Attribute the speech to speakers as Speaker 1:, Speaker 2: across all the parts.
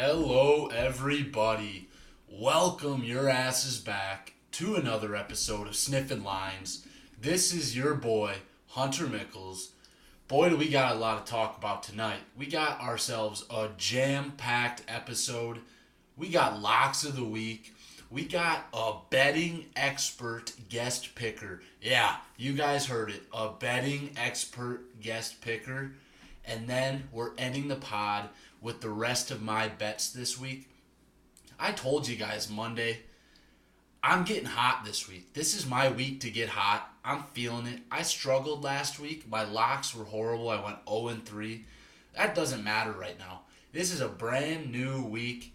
Speaker 1: Hello, everybody. Welcome your asses back to another episode of Sniffin' Lines. This is your boy, Hunter Michels. Boy, do we got a lot to talk about tonight. We got ourselves a jam packed episode. We got locks of the week. We got a betting expert guest picker. Yeah, you guys heard it. A betting expert guest picker. And then we're ending the pod with the rest of my bets this week. I told you guys Monday, I'm getting hot this week. This is my week to get hot. I'm feeling it. I struggled last week. My locks were horrible. I went 0 and 3. That doesn't matter right now. This is a brand new week.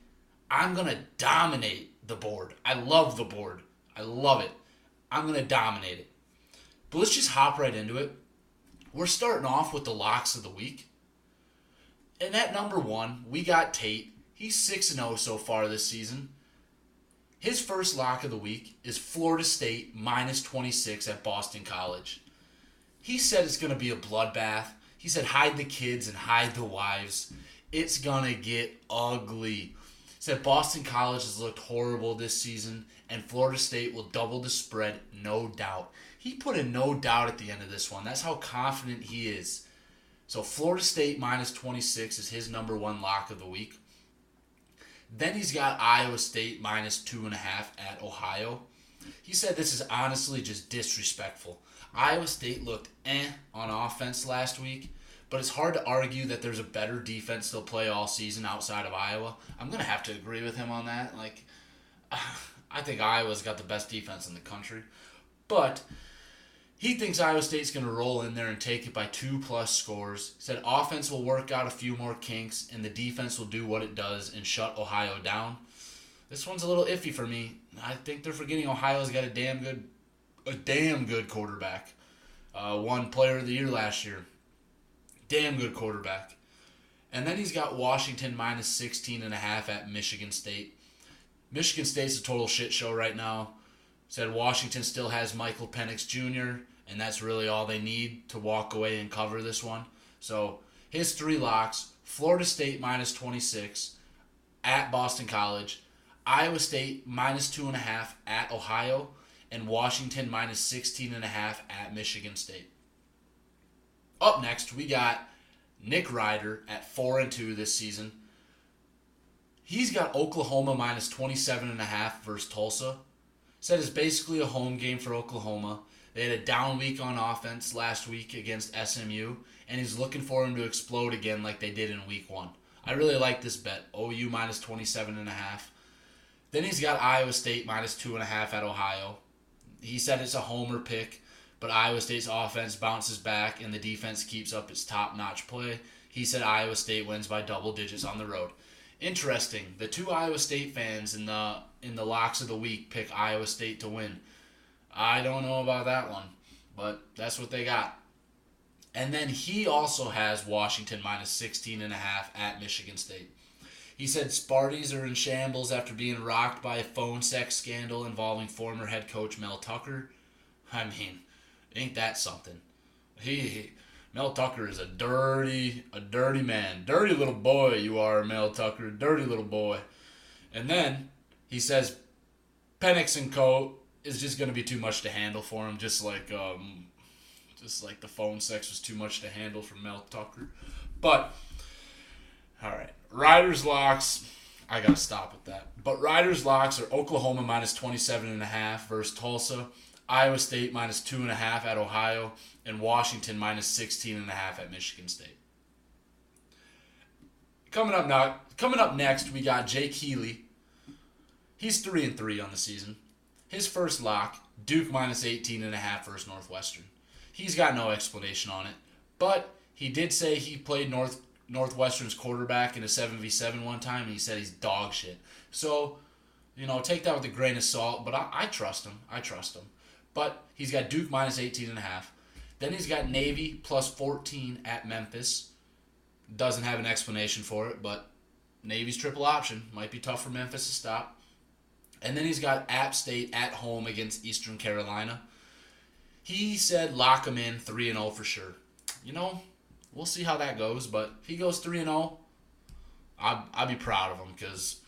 Speaker 1: I'm going to dominate the board. I love the board. I love it. I'm going to dominate it. But let's just hop right into it. We're starting off with the locks of the week. And at number one, we got Tate. He's 6 0 so far this season. His first lock of the week is Florida State minus 26 at Boston College. He said it's going to be a bloodbath. He said hide the kids and hide the wives. It's going to get ugly. He said Boston College has looked horrible this season and Florida State will double the spread, no doubt. He put a no doubt at the end of this one. That's how confident he is. So Florida State minus 26 is his number one lock of the week. Then he's got Iowa State minus two and a half at Ohio. He said this is honestly just disrespectful. Iowa State looked eh on offense last week, but it's hard to argue that there's a better defense they'll play all season outside of Iowa. I'm gonna have to agree with him on that. Like, I think Iowa's got the best defense in the country, but he thinks Iowa State's going to roll in there and take it by two plus scores. Said offense will work out a few more kinks and the defense will do what it does and shut Ohio down. This one's a little iffy for me. I think they're forgetting Ohio's got a damn good, a damn good quarterback. Uh, one player of the year last year. Damn good quarterback. And then he's got Washington minus 16 and a half at Michigan State. Michigan State's a total shit show right now. Said Washington still has Michael Penix Jr and that's really all they need to walk away and cover this one. So his three locks: Florida State minus 26 at Boston College, Iowa State minus two and a half at Ohio, and Washington minus 16 and a half at Michigan State. Up next, we got Nick Ryder at four and two this season. He's got Oklahoma minus 27 and a half versus Tulsa. Said it's basically a home game for Oklahoma. They had a down week on offense last week against SMU, and he's looking for him to explode again like they did in week one. I really like this bet. OU minus 27 and a half. Then he's got Iowa State minus two and a half at Ohio. He said it's a homer pick, but Iowa State's offense bounces back and the defense keeps up its top notch play. He said Iowa State wins by double digits on the road. Interesting. The two Iowa State fans in the in the locks of the week pick Iowa State to win. I don't know about that one, but that's what they got. And then he also has Washington minus 16 and a half at Michigan State. He said Sparties are in shambles after being rocked by a phone sex scandal involving former head coach Mel Tucker. I mean, ain't that something? He, he Mel Tucker is a dirty, a dirty man. Dirty little boy you are, Mel Tucker. Dirty little boy. And then he says Penix and Co is just to be too much to handle for him. Just like um, just like the phone sex was too much to handle for Mel Tucker. But all right, Riders locks. I gotta stop with that. But Riders locks are Oklahoma minus 27 and a half versus Tulsa, Iowa State minus two and a half at Ohio, and Washington minus 16 and a half at Michigan State. Coming up now, coming up next, we got Jake Healy. He's three and three on the season. His first lock, Duke minus 18 and a half versus Northwestern. He's got no explanation on it, but he did say he played North Northwestern's quarterback in a 7v7 one time, and he said he's dog shit. So, you know, take that with a grain of salt, but I, I trust him. I trust him. But he's got Duke minus 18 and a half. Then he's got Navy plus 14 at Memphis. Doesn't have an explanation for it, but Navy's triple option. Might be tough for Memphis to stop. And then he's got App State at home against Eastern Carolina. He said lock him in 3 and 0 for sure. You know, we'll see how that goes, but if he goes 3 and 0, I I'd be proud of him because,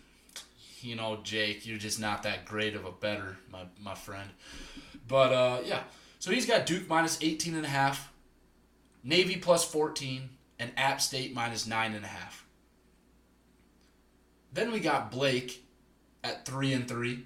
Speaker 1: you know, Jake, you're just not that great of a better, my my friend. But uh, yeah, so he's got Duke minus 18 and a half, Navy plus 14, and App State minus nine and a half. Then we got Blake at three and three.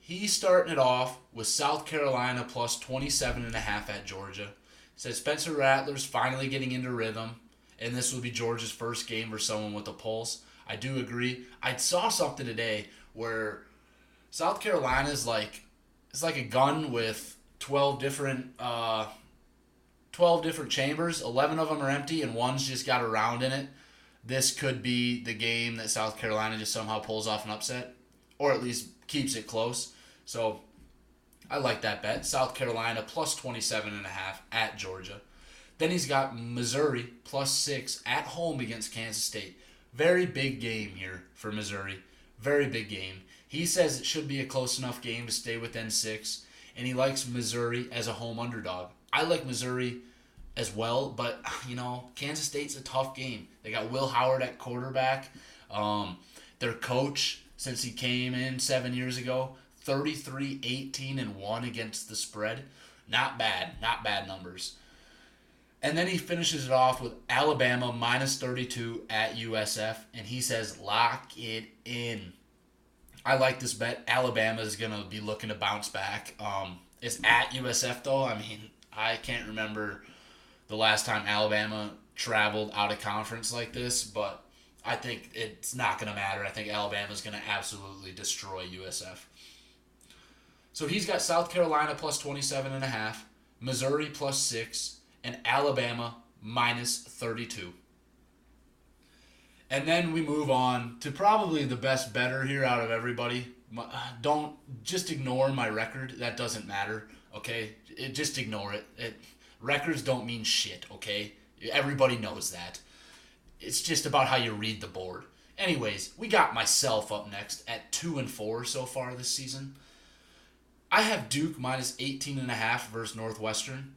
Speaker 1: He's starting it off with South Carolina plus 27 and a half at Georgia. Says Spencer Rattler's finally getting into rhythm, and this will be Georgia's first game for someone with a pulse. I do agree. I saw something today where South Carolina is like it's like a gun with 12 different uh, 12 different chambers. 11 of them are empty, and one's just got a round in it. This could be the game that South Carolina just somehow pulls off an upset, or at least keeps it close. So I like that bet. South Carolina plus 27 and a half at Georgia. Then he's got Missouri plus 6 at home against Kansas State. Very big game here for Missouri. Very big game. He says it should be a close enough game to stay within 6 and he likes Missouri as a home underdog. I like Missouri as well, but you know, Kansas State's a tough game. They got Will Howard at quarterback. Um, their coach, since he came in seven years ago, 33 18 and 1 against the spread. Not bad, not bad numbers. And then he finishes it off with Alabama minus 32 at USF, and he says, lock it in. I like this bet. Alabama is going to be looking to bounce back. Um, it's at USF, though. I mean, I can't remember the last time Alabama traveled out of conference like this, but I think it's not going to matter. I think Alabama's going to absolutely destroy USF. So he's got South Carolina plus 27 and a half, Missouri plus 6, and Alabama minus 32. And then we move on to probably the best better here out of everybody. Uh, don't just ignore my record. That doesn't matter. Okay, it, just ignore it. it. Records don't mean shit. Okay, everybody knows that. It's just about how you read the board. Anyways, we got myself up next at two and four so far this season. I have Duke minus 18 and a half versus Northwestern.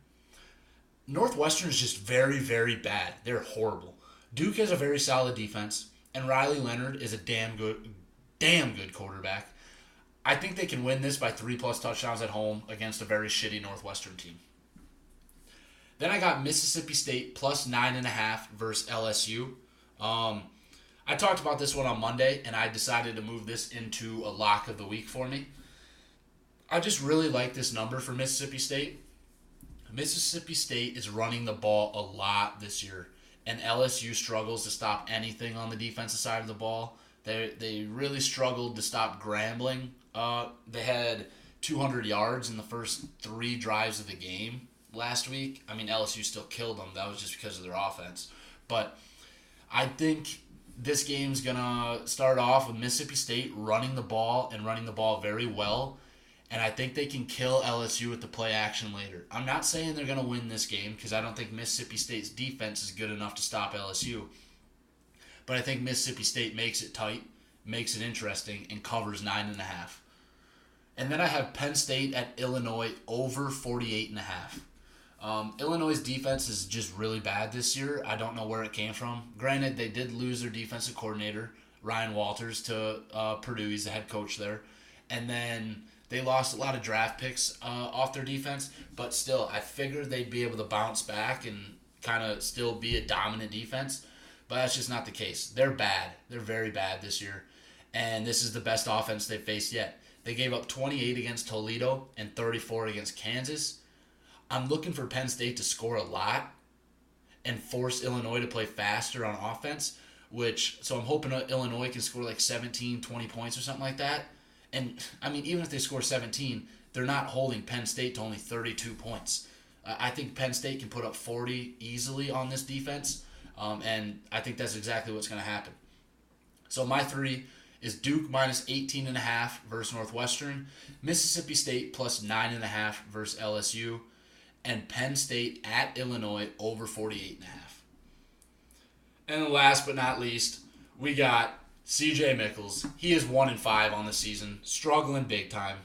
Speaker 1: Northwestern is just very, very bad. They're horrible. Duke has a very solid defense, and Riley Leonard is a damn good, damn good quarterback. I think they can win this by three plus touchdowns at home against a very shitty Northwestern team. Then I got Mississippi State plus nine and a half versus LSU. Um, I talked about this one on Monday, and I decided to move this into a lock of the week for me. I just really like this number for Mississippi State. Mississippi State is running the ball a lot this year, and LSU struggles to stop anything on the defensive side of the ball. They they really struggled to stop Grambling. Uh, they had 200 yards in the first three drives of the game last week. I mean, LSU still killed them. That was just because of their offense. But I think this game's gonna start off with Mississippi State running the ball and running the ball very well and I think they can kill LSU with the play action later. I'm not saying they're going to win this game because I don't think Mississippi State's defense is good enough to stop LSU. But I think Mississippi State makes it tight, makes it interesting, and covers nine and a half. And then I have Penn State at Illinois over 48 and a half. Um, Illinois' defense is just really bad this year. I don't know where it came from. Granted, they did lose their defensive coordinator, Ryan Walters, to uh, Purdue. He's the head coach there. And then they lost a lot of draft picks uh, off their defense, but still, I figured they'd be able to bounce back and kind of still be a dominant defense. But that's just not the case. They're bad. They're very bad this year. And this is the best offense they've faced yet. They gave up 28 against Toledo and 34 against Kansas. I'm looking for Penn State to score a lot and force Illinois to play faster on offense, which, so I'm hoping Illinois can score like 17, 20 points or something like that and I mean, even if they score 17, they're not holding Penn State to only 32 points. I think Penn State can put up 40 easily on this defense, um, and I think that's exactly what's going to happen. So my three is Duke minus 18 and a half versus Northwestern, Mississippi State plus nine and a half versus LSU, and Penn State at Illinois over 48 and a half. And last but not least, we got CJ Michels, he is one and five on the season, struggling big time,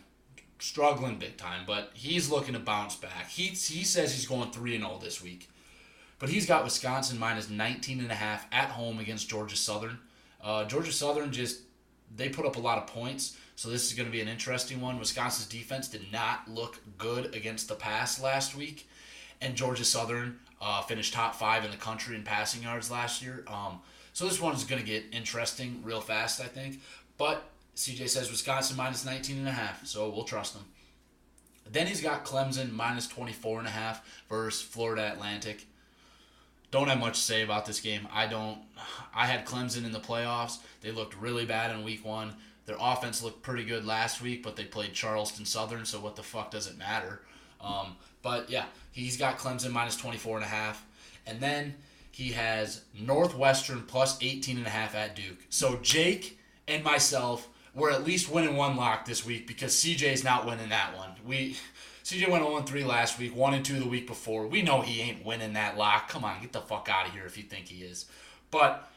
Speaker 1: struggling big time, but he's looking to bounce back. He he says he's going three and zero oh this week. But he's got Wisconsin minus 19 and a half at home against Georgia Southern. Uh, Georgia Southern just they put up a lot of points, so this is going to be an interesting one. Wisconsin's defense did not look good against the pass last week, and Georgia Southern uh, finished top five in the country in passing yards last year. Um, so this one is going to get interesting real fast, I think. But CJ says Wisconsin minus 19 and a half, so we'll trust them. Then he's got Clemson minus 24 and a half versus Florida Atlantic don't have much to say about this game. I don't. I had Clemson in the playoffs. They looked really bad in week one. Their offense looked pretty good last week, but they played Charleston Southern, so what the fuck does it matter? Um, but yeah, he's got Clemson minus 24 and a half. And then he has Northwestern plus 18 and a half at Duke. So Jake and myself were at least winning one lock this week because CJ's not winning that one. We CJ went 0 3 last week, 1 and 2 the week before. We know he ain't winning that lock. Come on, get the fuck out of here if you think he is. But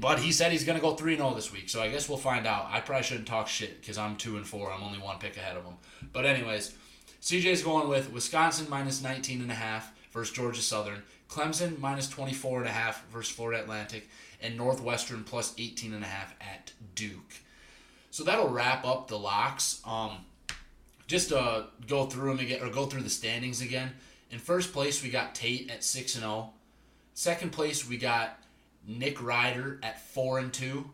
Speaker 1: but he said he's gonna go 3 0 this week, so I guess we'll find out. I probably shouldn't talk shit because I'm 2 and 4. I'm only one pick ahead of him. But anyways, CJ's going with Wisconsin minus 19 and a half versus Georgia Southern, Clemson minus 24 and a half versus Florida Atlantic, and Northwestern plus 18 and a half at Duke. So that'll wrap up the locks. Um, just uh, go through them again or go through the standings again. In first place, we got Tate at six and zero. Oh. Second place, we got Nick Ryder at four and two.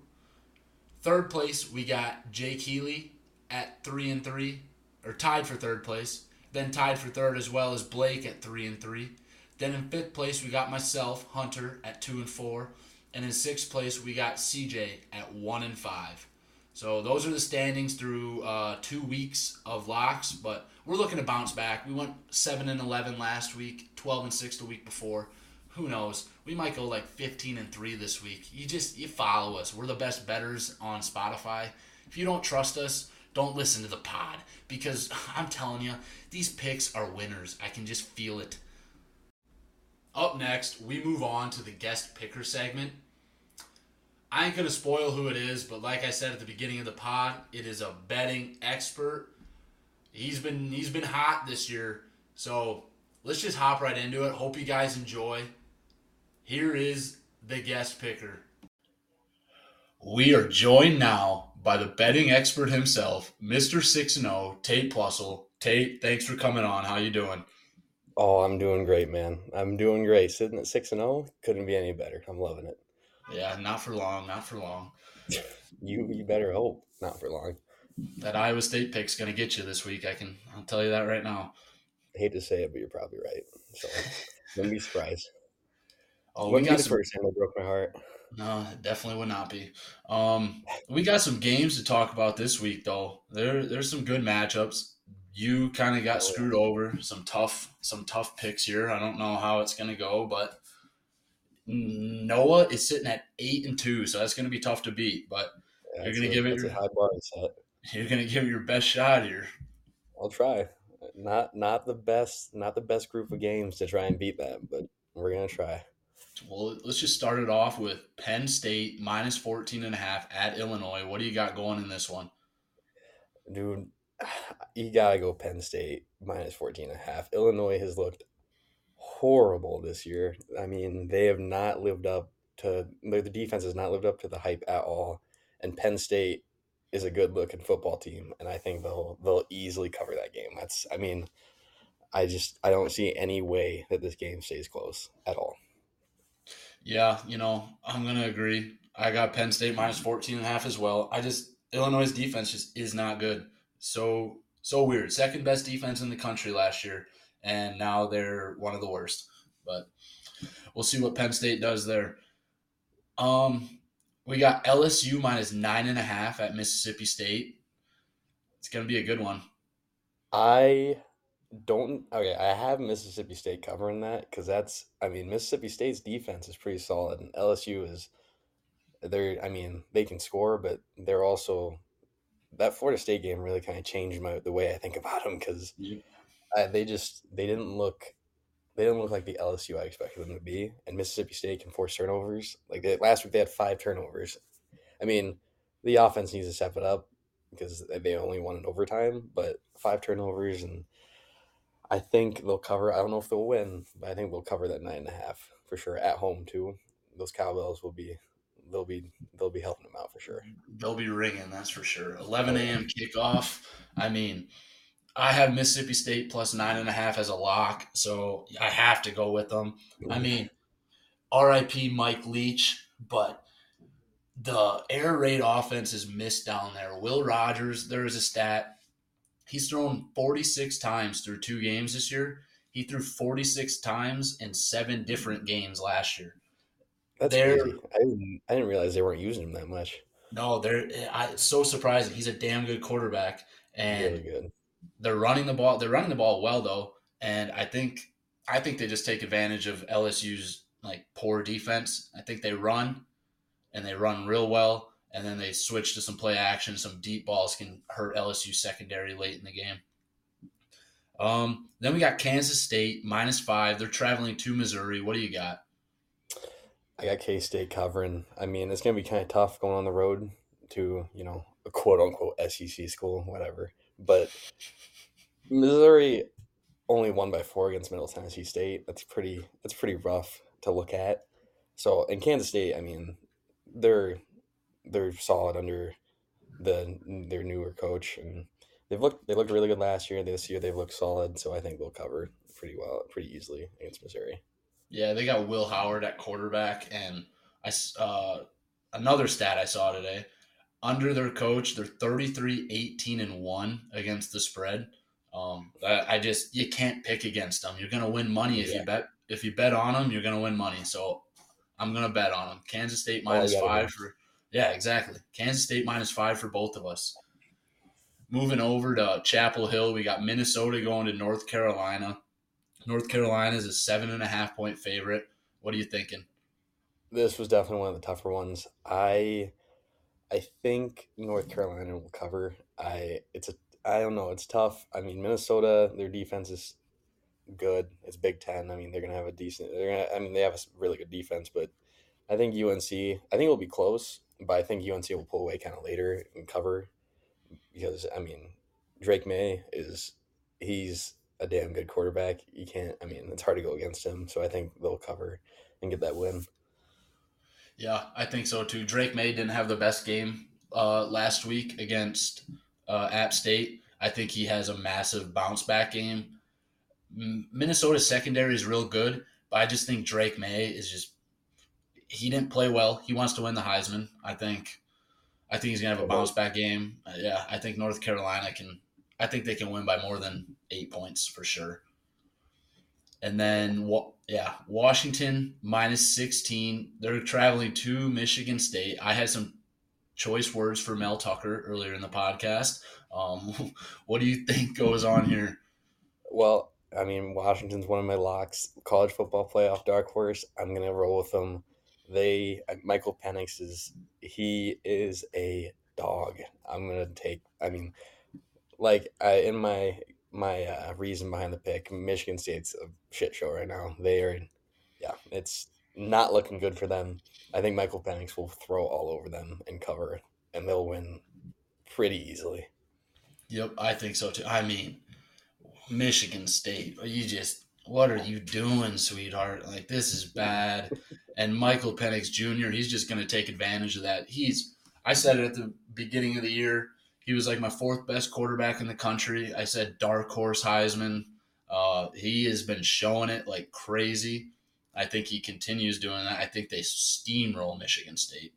Speaker 1: Third place, we got Jake Healy at three and three, or tied for third place. Then tied for third as well as Blake at three and three. Then in fifth place, we got myself, Hunter, at two and four. And in sixth place, we got CJ at one and five. So those are the standings through uh, two weeks of locks, but we're looking to bounce back. We went seven and eleven last week, twelve and six the week before. Who knows? We might go like fifteen and three this week. You just you follow us. We're the best betters on Spotify. If you don't trust us, don't listen to the pod because I'm telling you, these picks are winners. I can just feel it. Up next, we move on to the guest picker segment. I ain't gonna spoil who it is, but like I said at the beginning of the pod, it is a betting expert. He's been he's been hot this year, so let's just hop right into it. Hope you guys enjoy. Here is the guest picker. We are joined now by the betting expert himself, Mr. 6 0, Tate Plussel. Tate, thanks for coming on. How you doing?
Speaker 2: Oh, I'm doing great, man. I'm doing great. Sitting at 6 0, couldn't be any better. I'm loving it.
Speaker 1: Yeah, not for long. Not for long.
Speaker 2: you you better hope not for long.
Speaker 1: That Iowa State pick's going to get you this week. I can. I'll tell you that right now.
Speaker 2: I hate to say it, but you're probably right. So don't be surprised.
Speaker 1: Oh, Wouldn't
Speaker 2: we got the some... first time broke my heart.
Speaker 1: No, it definitely would not be. Um, we got some games to talk about this week, though. There, there's some good matchups. You kind of got oh, screwed over. Some tough, some tough picks here. I don't know how it's going to go, but Noah is sitting at eight and two, so that's going to be tough to beat. But yeah, you're going to give it your high bar set. You're to give it your best shot here.
Speaker 2: I'll try. Not not the best, not the best group of games to try and beat that, but we're going to try.
Speaker 1: Well, let's just start it off with Penn State minus 14 and a half at Illinois. What do you got going in this one?
Speaker 2: Dude, you got to go Penn State minus 14 and a half. Illinois has looked horrible this year. I mean, they have not lived up to the defense has not lived up to the hype at all. And Penn State is a good looking football team, and I think they'll they'll easily cover that game. That's I mean, I just I don't see any way that this game stays close at all.
Speaker 1: Yeah, you know, I'm gonna agree. I got Penn State minus 14 and a half as well. I just Illinois' defense just is not good. So so weird. Second best defense in the country last year and now they're one of the worst. But we'll see what Penn State does there. Um, we got LSU minus nine and a half at Mississippi State. It's gonna be a good one.
Speaker 2: I don't. Okay, I have Mississippi State covering that because that's. I mean, Mississippi State's defense is pretty solid, and LSU is. They're. I mean, they can score, but they're also. That Florida State game really kind of changed my the way I think about them because. They just they didn't look they didn't look like the LSU I expected them to be. And Mississippi State can force turnovers. Like they, last week, they had five turnovers. I mean, the offense needs to step it up because they only won in overtime. But five turnovers, and I think they'll cover. I don't know if they'll win, but I think they'll cover that nine and a half for sure at home too. Those cowbells will be, they'll be, they'll be helping them out for sure.
Speaker 1: They'll be ringing, that's for sure. 11 a.m. kickoff. I mean, I have Mississippi State plus nine and a half as a lock, so I have to go with them. I mean, RIP Mike Leach, but the air raid offense is missed down there. Will Rogers, there is a stat He's thrown 46 times through two games this year. He threw 46 times in seven different games last year.
Speaker 2: That's they're, crazy. I didn't, I didn't realize they weren't using him that much.
Speaker 1: No, they're I, it's so surprising. He's a damn good quarterback, and really good. They're running the ball. They're running the ball well though, and I think I think they just take advantage of LSU's like poor defense. I think they run, and they run real well and then they switch to some play action. Some deep balls can hurt LSU secondary late in the game. Um, then we got Kansas State minus five. They're traveling to Missouri. What do you got?
Speaker 2: I got K State covering. I mean, it's gonna be kind of tough going on the road to you know a quote unquote SEC school, whatever. But Missouri only won by four against Middle Tennessee State. That's pretty. That's pretty rough to look at. So in Kansas State, I mean, they're they're solid under the their newer coach, and they've looked they looked really good last year. This year they've looked solid, so I think they'll cover pretty well, pretty easily against Missouri.
Speaker 1: Yeah, they got Will Howard at quarterback, and I uh, another stat I saw today. Under their coach, they're 33 18 and 1 against the spread. Um, I, I just you can't pick against them. You're gonna win money if yeah. you bet if you bet on them. You're gonna win money. So I'm gonna bet on them. Kansas State minus oh, five for yeah, exactly. Kansas State minus five for both of us. Moving over to Chapel Hill, we got Minnesota going to North Carolina. North Carolina is a seven and a half point favorite. What are you thinking?
Speaker 2: This was definitely one of the tougher ones. I I think North Carolina will cover. I it's a I don't know, it's tough. I mean Minnesota, their defense is good. It's Big Ten. I mean they're gonna have a decent they're gonna I mean they have a really good defense, but I think UNC I think it'll be close but I think UNC will pull away kind of later and cover because I mean Drake Maye is he's a damn good quarterback. You can't. I mean, it's hard to go against him. So I think they'll cover and get that win.
Speaker 1: Yeah, I think so too. Drake Maye didn't have the best game uh, last week against uh, App State. I think he has a massive bounce back game. Minnesota's secondary is real good, but I just think Drake Maye is just he didn't play well. He wants to win the Heisman. I think. I think he's gonna have a bounce back game. Uh, yeah, I think North Carolina can. I think they can win by more than eight points for sure. And then, what? yeah, Washington minus sixteen. They're traveling to Michigan State. I had some choice words for Mel Tucker earlier in the podcast. Um, what do you think goes on here?
Speaker 2: Well, I mean, Washington's one of my locks. College football playoff dark horse. I'm gonna roll with them they uh, Michael Penix is he is a dog. I'm gonna take. I mean, like I, in my my uh, reason behind the pick, Michigan State's a shit show right now. They are, yeah, it's not looking good for them. I think Michael Penix will throw all over them and cover, and they'll win pretty easily.
Speaker 1: Yep, I think so too. I mean, Michigan State, you just what are you doing, sweetheart? Like this is bad. And Michael Penix Jr., he's just going to take advantage of that. He's, I said it at the beginning of the year. He was like my fourth best quarterback in the country. I said dark horse Heisman. Uh, he has been showing it like crazy. I think he continues doing that. I think they steamroll Michigan State.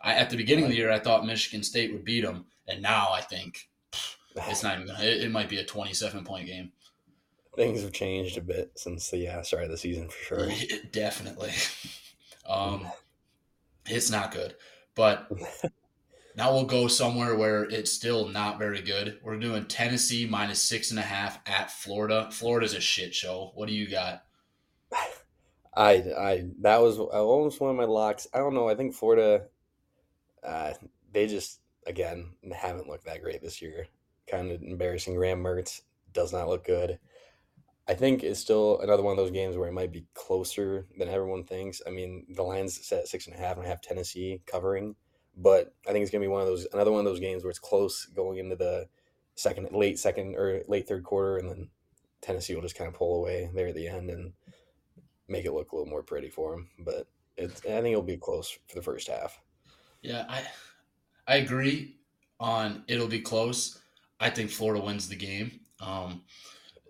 Speaker 1: I, at the beginning of the year, I thought Michigan State would beat them, and now I think it's not even. It, it might be a twenty-seven point game
Speaker 2: things have changed a bit since the yeah, start of the season for sure.
Speaker 1: Definitely. Um, it's not good, but now we'll go somewhere where it's still not very good. We're doing Tennessee minus six and a half at Florida. Florida's a shit show. What do you got?
Speaker 2: I I that was almost one of my locks. I don't know. I think Florida, uh, they just again haven't looked that great this year. Kind of embarrassing. Graham Mertz does not look good. I think it's still another one of those games where it might be closer than everyone thinks. I mean, the line's set six and a half, and I have Tennessee covering, but I think it's gonna be one of those another one of those games where it's close going into the second, late second or late third quarter, and then Tennessee will just kind of pull away there at the end and make it look a little more pretty for them. But it's, I think it'll be close for the first half.
Speaker 1: Yeah, I I agree on it'll be close. I think Florida wins the game. Um,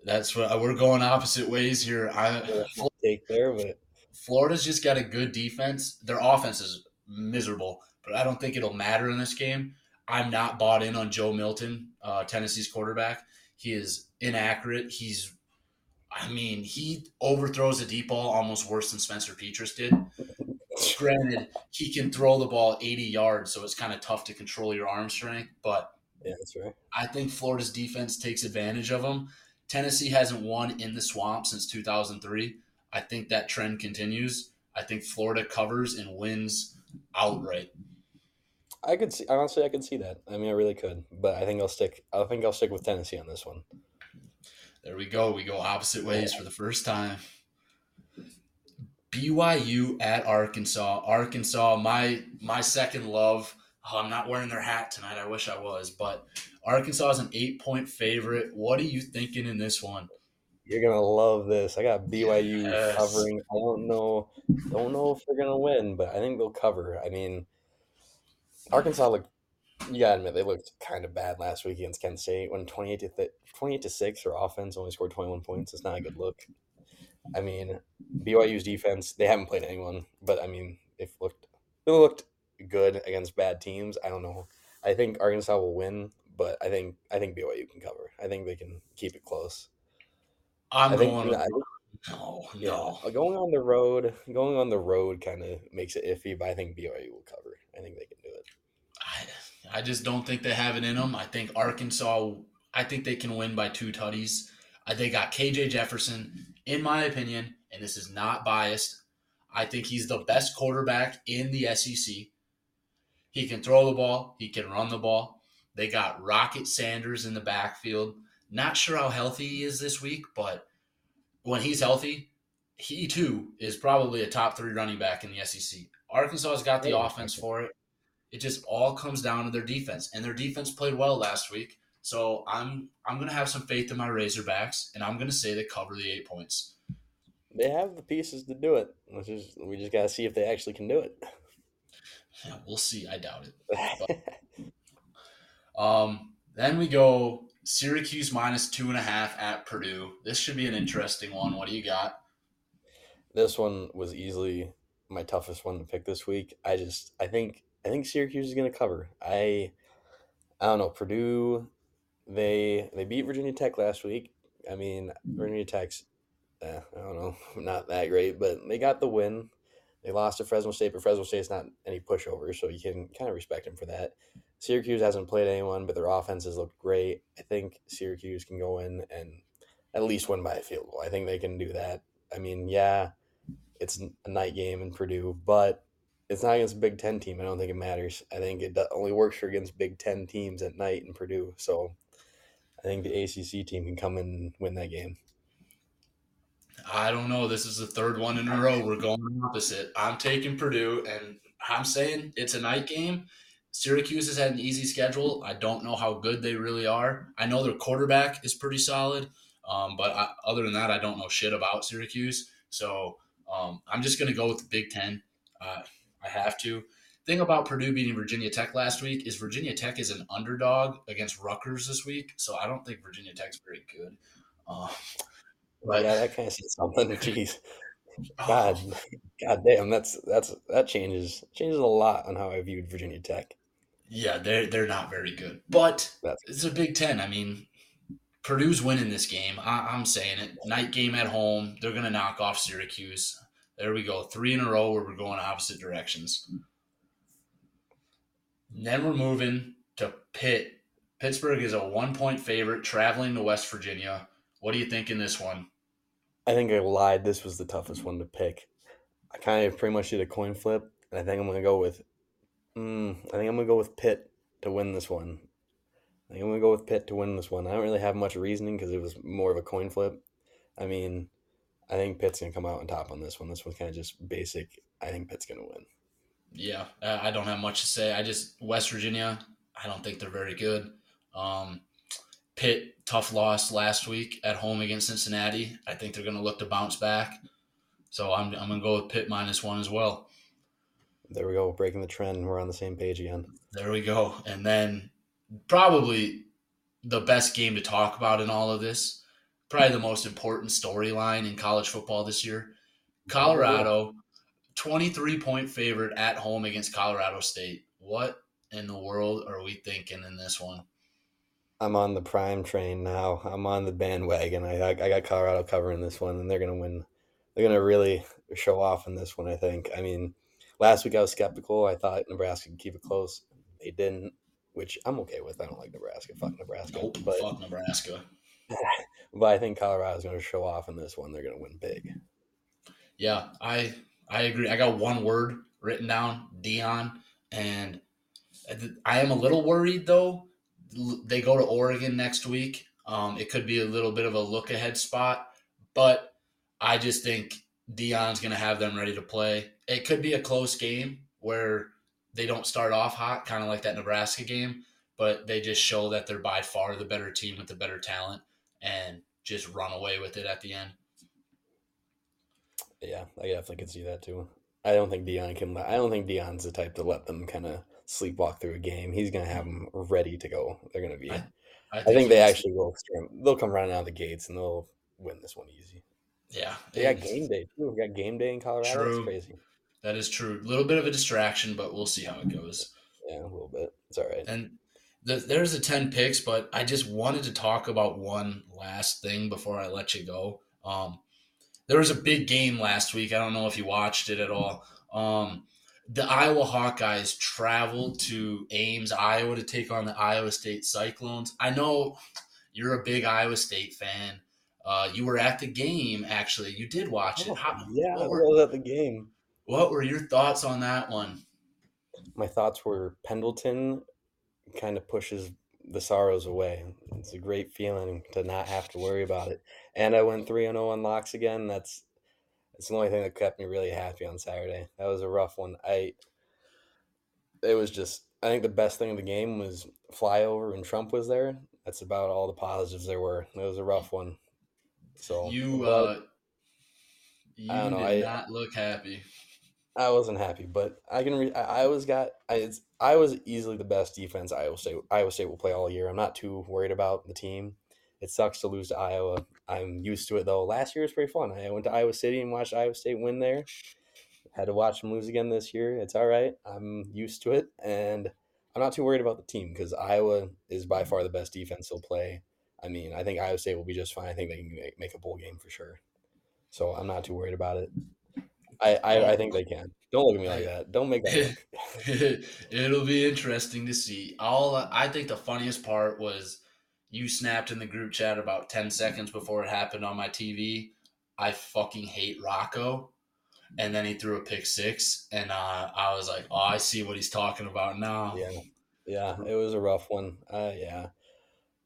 Speaker 1: that's what we're going opposite ways here. I
Speaker 2: take there, but
Speaker 1: Florida's just got a good defense. Their offense is miserable, but I don't think it'll matter in this game. I'm not bought in on Joe Milton, uh, Tennessee's quarterback. He is inaccurate. He's, I mean, he overthrows a deep ball almost worse than Spencer Petras did. Granted, he can throw the ball 80 yards, so it's kind of tough to control your arm strength. But
Speaker 2: yeah, that's right.
Speaker 1: I think Florida's defense takes advantage of him. Tennessee hasn't won in the swamp since 2003. I think that trend continues. I think Florida covers and wins outright.
Speaker 2: I could see honestly, I could see that. I mean, I really could, but I think I'll stick. I think I'll stick with Tennessee on this one.
Speaker 1: There we go. We go opposite ways for the first time. BYU at Arkansas. Arkansas, my my second love. Oh, I'm not wearing their hat tonight. I wish I was, but Arkansas is an eight point favorite. What are you thinking in this one?
Speaker 2: You're gonna love this. I got BYU yes. covering. I don't know, don't know if they're gonna win, but I think they'll cover. I mean, Arkansas looked. You gotta admit they looked kind of bad last week against Kent State when twenty eight to th- twenty eight to six. Their offense only scored twenty one points. It's not a good look. I mean, BYU's defense. They haven't played anyone, but I mean, they've looked. They looked good against bad teams. I don't know. I think Arkansas will win, but I think I think BYU can cover. I think they can keep it close.
Speaker 1: I'm
Speaker 2: I think,
Speaker 1: going.
Speaker 2: I,
Speaker 1: no,
Speaker 2: yeah,
Speaker 1: no.
Speaker 2: going on the road, going on the road kind of makes it iffy, but I think BYU will cover. I think they can do it.
Speaker 1: I, I just don't think they have it in them. I think Arkansas. I think they can win by two tutties. Uh, they got KJ Jefferson, in my opinion, and this is not biased. I think he's the best quarterback in the SEC. He can throw the ball. He can run the ball. They got Rocket Sanders in the backfield. Not sure how healthy he is this week, but when he's healthy, he too is probably a top three running back in the SEC. Arkansas has got the offense for it. It just all comes down to their defense, and their defense played well last week. So I'm I'm gonna have some faith in my Razorbacks, and I'm gonna say they cover the eight points.
Speaker 2: They have the pieces to do it. Which is we just gotta see if they actually can do it.
Speaker 1: Yeah, we'll see. I doubt it. But, um, then we go Syracuse minus two and a half at Purdue. This should be an interesting one. What do you got?
Speaker 2: This one was easily my toughest one to pick this week. I just I think I think Syracuse is going to cover. I I don't know Purdue. They they beat Virginia Tech last week. I mean Virginia Tech's eh, I don't know not that great, but they got the win. They lost to Fresno State, but Fresno State's not any pushover, so you can kind of respect them for that. Syracuse hasn't played anyone, but their offenses look great. I think Syracuse can go in and at least win by a field goal. I think they can do that. I mean, yeah, it's a night game in Purdue, but it's not against a Big Ten team. I don't think it matters. I think it only works for against Big Ten teams at night in Purdue. So I think the ACC team can come and win that game.
Speaker 1: I don't know. This is the third one in a row. We're going opposite. I'm taking Purdue, and I'm saying it's a night game. Syracuse has had an easy schedule. I don't know how good they really are. I know their quarterback is pretty solid, um, but I, other than that, I don't know shit about Syracuse. So um, I'm just going to go with the Big Ten. Uh, I have to. Thing about Purdue beating Virginia Tech last week is Virginia Tech is an underdog against Rutgers this week, so I don't think Virginia Tech's very good. Uh,
Speaker 2: but yeah, that kind of says something. Jeez, God, God damn, that's that's that changes changes a lot on how I viewed Virginia Tech.
Speaker 1: Yeah, they're they're not very good, but
Speaker 2: That's
Speaker 1: it's a Big Ten. I mean, Purdue's winning this game. I, I'm saying it. Night game at home. They're gonna knock off Syracuse. There we go. Three in a row where we're going opposite directions. Then we're moving to Pitt. Pittsburgh is a one point favorite traveling to West Virginia. What do you think in this one?
Speaker 2: I think I lied. This was the toughest one to pick. I kind of pretty much did a coin flip, and I think I'm gonna go with. Mm, I think I'm gonna go with Pitt to win this one. I think I'm gonna go with Pitt to win this one. I don't really have much reasoning because it was more of a coin flip. I mean, I think Pitt's gonna come out on top on this one. This one's kind of just basic. I think Pitt's gonna win.
Speaker 1: Yeah, I don't have much to say. I just West Virginia. I don't think they're very good. Um, Pitt tough loss last week at home against Cincinnati. I think they're to look to bounce back. So I'm, I'm to go with Pitt minus one as well.
Speaker 2: There we go, breaking the trend. We're on the same page again.
Speaker 1: There we go. And then probably the best game to talk about in all of this, probably the most important storyline in college football this year. Colorado, 23 point favorite at home against Colorado State. What in the world are we thinking in this one?
Speaker 2: I'm on the prime train now. I'm on the bandwagon. I I got Colorado covering this one, and they're gonna win. They're gonna really show off in this one. I think. I mean, last week I was skeptical. I thought Nebraska could keep it close. They didn't, which I'm okay with. I don't like Nebraska. Fuck Nebraska.
Speaker 1: Nope,
Speaker 2: but
Speaker 1: fuck Nebraska.
Speaker 2: but I think Colorado's gonna show off in this one. They're gonna win big.
Speaker 1: Yeah, I I agree. I got one word written down, Deion, and I am a little worried though they go to Oregon next week. Um, it could be a little bit of a look ahead spot, but I just think Deion's going to have them ready to play. It could be a close game where they don't start off hot, kind of like that Nebraska game, but they just show that they're by far the better team with the better talent and just run away with it at the end.
Speaker 2: Yeah, I definitely could see that too. I don't think Deion can. I don't think Deion's the type to let them kind of sleepwalk through a game. He's going to have them ready to go. They're going to be. I, I think, I think they actually will. They'll come running out of the gates and they'll win this one easy.
Speaker 1: Yeah,
Speaker 2: they got game day too. We got game day in Colorado. True. That's crazy.
Speaker 1: That is true. A little bit of a distraction, but we'll see how it goes.
Speaker 2: Yeah, a little bit. It's all right.
Speaker 1: And the, there's the ten picks, but I just wanted to talk about one last thing before I let you go. Um, there was a big game last week. I don't know if you watched it at all. Um, the Iowa Hawkeyes traveled to Ames, Iowa to take on the Iowa State Cyclones. I know you're a big Iowa State fan. Uh, you were at the game, actually. You did watch it. How,
Speaker 2: yeah, I was at the game.
Speaker 1: What were your thoughts on that one?
Speaker 2: My thoughts were Pendleton kind of pushes the sorrows away. It's a great feeling to not have to worry about it. And I went 3 0 on locks again. That's it's the only thing that kept me really happy on Saturday. That was a rough one. I it was just I think the best thing of the game was flyover when Trump was there. That's about all the positives there were. It was a rough one. So
Speaker 1: you uh you I did I, not look happy.
Speaker 2: I wasn't happy, but I can. Re- I, I was got. I I was easily the best defense Iowa State. Iowa State will play all year. I'm not too worried about the team. It sucks to lose to Iowa. I'm used to it though. Last year was pretty fun. I went to Iowa City and watched Iowa State win there. Had to watch them lose again this year. It's all right. I'm used to it, and I'm not too worried about the team because Iowa is by far the best defense they'll play. I mean, I think Iowa State will be just fine. I think they can make, make a bowl game for sure. So I'm not too worried about it. I, I, I think they can. Don't look at me like that. Don't make
Speaker 1: that. It'll be interesting to see. All I think the funniest part was you snapped in the group chat about 10 seconds before it happened on my TV. I fucking hate Rocco. And then he threw a pick six. And uh, I was like, oh, I see what he's talking about now.
Speaker 2: Yeah. Yeah. It was a rough one. Uh, yeah.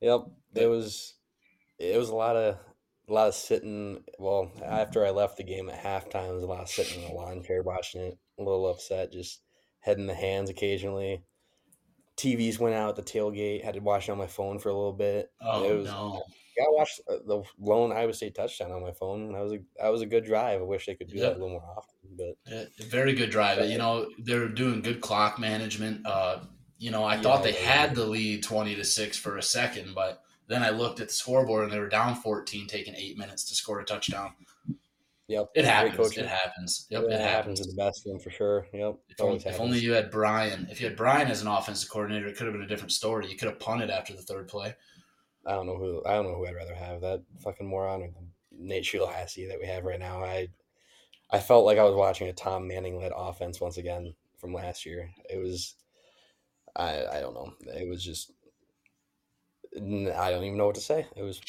Speaker 2: Yep. It was, it was a lot of, a lot of sitting. Well, after I left the game at halftime, there was a lot of sitting in the lawn chair watching it. A little upset, just head in the hands occasionally. TVs went out at the tailgate. Had to watch it on my phone for a little bit.
Speaker 1: Oh it was, no!
Speaker 2: I watched the lone Iowa State touchdown on my phone. That was a that was a good drive. I wish they could do that a little more often. But
Speaker 1: yeah, very good drive. You know they're doing good clock management. Uh, you know I yeah, thought they had the lead twenty to six for a second, but then I looked at the scoreboard and they were down fourteen, taking eight minutes to score a touchdown.
Speaker 2: Yep.
Speaker 1: It happens. It happens. Yep.
Speaker 2: Yeah,
Speaker 1: it happens.
Speaker 2: Is the best thing for sure. Yep.
Speaker 1: If only, if only, you had Brian. If you had Brian as an offensive coordinator, it could have been a different story. You could have punted after the third play.
Speaker 2: I don't know who. I don't know who I'd rather have. That fucking moron or Nate Scheelhaase that we have right now. I, I felt like I was watching a Tom Manning led offense once again from last year. It was, I I don't know. It was just, I don't even know what to say. It was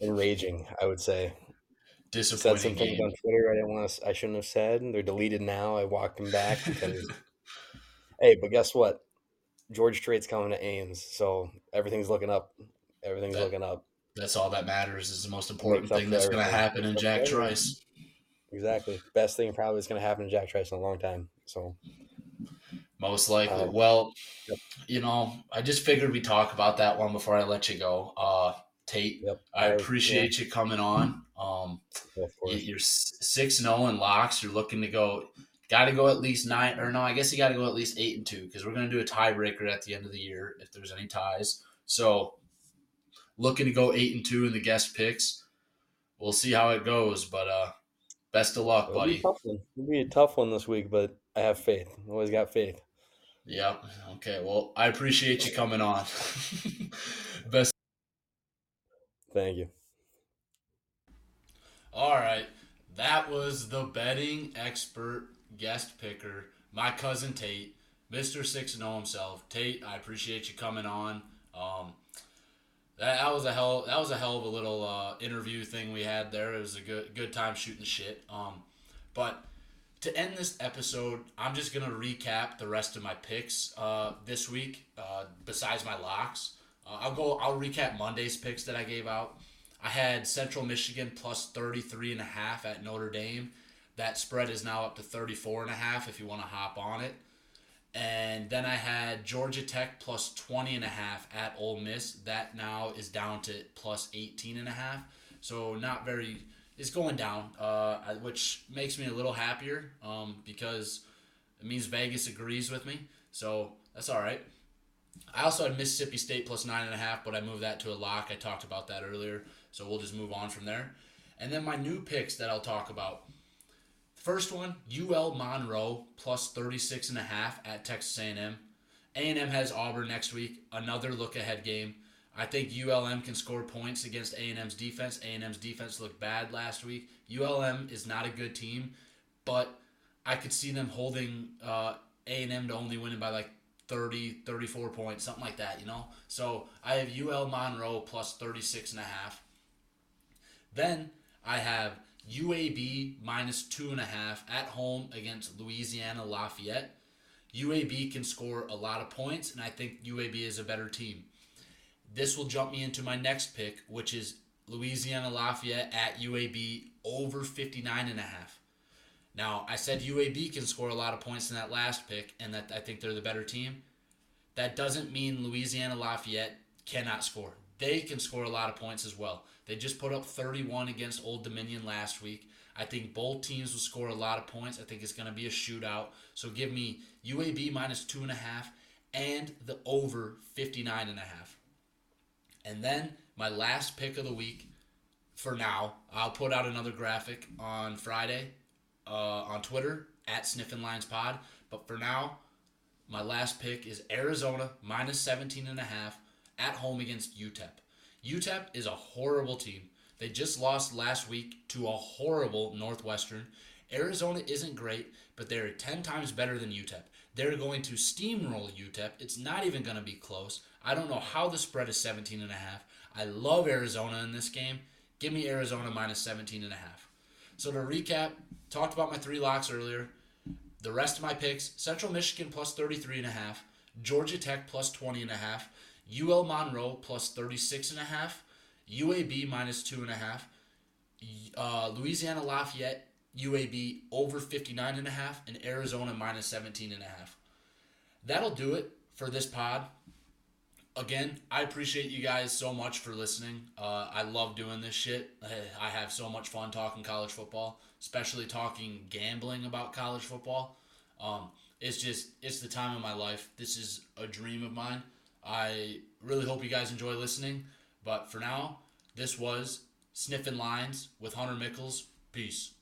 Speaker 2: enraging. I would say
Speaker 1: disappointing said some
Speaker 2: things on Twitter I didn't want to. I shouldn't have said. They're deleted now. I walked them back because. hey, but guess what? George Strait's coming to Ames, so everything's looking up. Everything's that, looking up.
Speaker 1: That's all that matters. Is the most important thing that's going to happen in Jack Trice.
Speaker 2: Exactly. Best thing probably is going to happen in Jack Trice in a long time. So.
Speaker 1: Most likely.
Speaker 2: Um,
Speaker 1: well,
Speaker 2: yep.
Speaker 1: you know, I just figured we talk about that one before I let you go. Uh, Tate,
Speaker 2: Yep.
Speaker 1: I appreciate you coming on. Um,
Speaker 2: Yeah,
Speaker 1: you- you're six and zero in locks. You're looking to go. Got to go at least nine, or no? I guess you got to go at least eight and two because we're going to do a tiebreaker at the end of the year if there's any ties. So, looking to go eight and two in the guest picks. We'll see how it goes, but uh, best of luck,
Speaker 2: It'll
Speaker 1: buddy.
Speaker 2: one. It'll be a tough one this week, but I have faith. Always got faith.
Speaker 1: Yep. Okay. Well, I appreciate you coming on. best.
Speaker 2: Thank you.
Speaker 1: All right. That was the betting expert guest picker, my cousin Tate, Mr. Six and O himself. Tate, I appreciate you coming on. Um, that, that was a hell that was a hell of a little uh, interview thing we had there. It was a good good time shooting shit. Um, but to end this episode, I'm just gonna recap the rest of my picks uh, this week. Uh, besides my locks, uh, I'll go. I'll recap Monday's picks that I gave out. I had Central Michigan plus 33 and a half at Notre Dame. That spread is now up to 34 and a half if you want to hop on it. And then I had Georgia Tech plus 20 and a half at Ole Miss. That now is down to plus 18 and a half. So not very it's going down, uh, which makes me a little happier um, because it means Vegas agrees with me. So that's all right. I also had Mississippi State plus nine and a half, but I moved that to a lock. I talked about that earlier, so we'll just move on from there. And then my new picks that I'll talk about. First one, UL Monroe plus 36 and a half at Texas A&M. A&M has Auburn next week, another look ahead game. I think ULM can score points against A&M's defense. A&M's defense looked bad last week. ULM is not a good team, but I could see them holding uh, A&M to only winning by like 30, 34 points, something like that, you know? So I have UL Monroe plus 36 and a half. Then I have UAB minus two and a half at home against Louisiana Lafayette. UAB can score a lot of points, and I think UAB is a better team. This will jump me into my next pick, which is Louisiana Lafayette at UAB over 59 and a half. Now, I said UAB can score a lot of points in that last pick and that I think they're the better team. That doesn't mean Louisiana Lafayette cannot score. They can score a lot of points as well. They just put up 31 against Old Dominion last week. I think both teams will score a lot of points. I think it's going to be a shootout. So give me UAB minus two and a half and the over 59 and a half. And then my last pick of the week for now, I'll put out another graphic on Friday uh, on Twitter at Sniffin Lines Pod. But for now, my last pick is Arizona minus 17 and a half at home against UTEP. UTEP is a horrible team. They just lost last week to a horrible Northwestern. Arizona isn't great, but they're 10 times better than UTEP. They're going to steamroll UTEP. It's not even going to be close. I don't know how the spread is 17 and a half. I love Arizona in this game. Give me Arizona minus 17 and a half. So to recap, talked about my three locks earlier. The rest of my picks, Central Michigan plus 33 and a half, Georgia Tech plus 20 and a half, UL Monroe plus 36 and a half, UAB minus two and a half, uh, Louisiana Lafayette UAB over 59 and a half, and Arizona minus 17 and a half. That'll do it for this pod. Again, I appreciate you guys so much for listening. Uh, I love doing this shit. I- have so much fun talking college football, especially talking gambling about college football. Um, it's just, it's the time of my life. This is a dream of mine. I really hope you guys enjoy listening. But for now, this was Sniffin' Lines with Hunter Michels. Peace.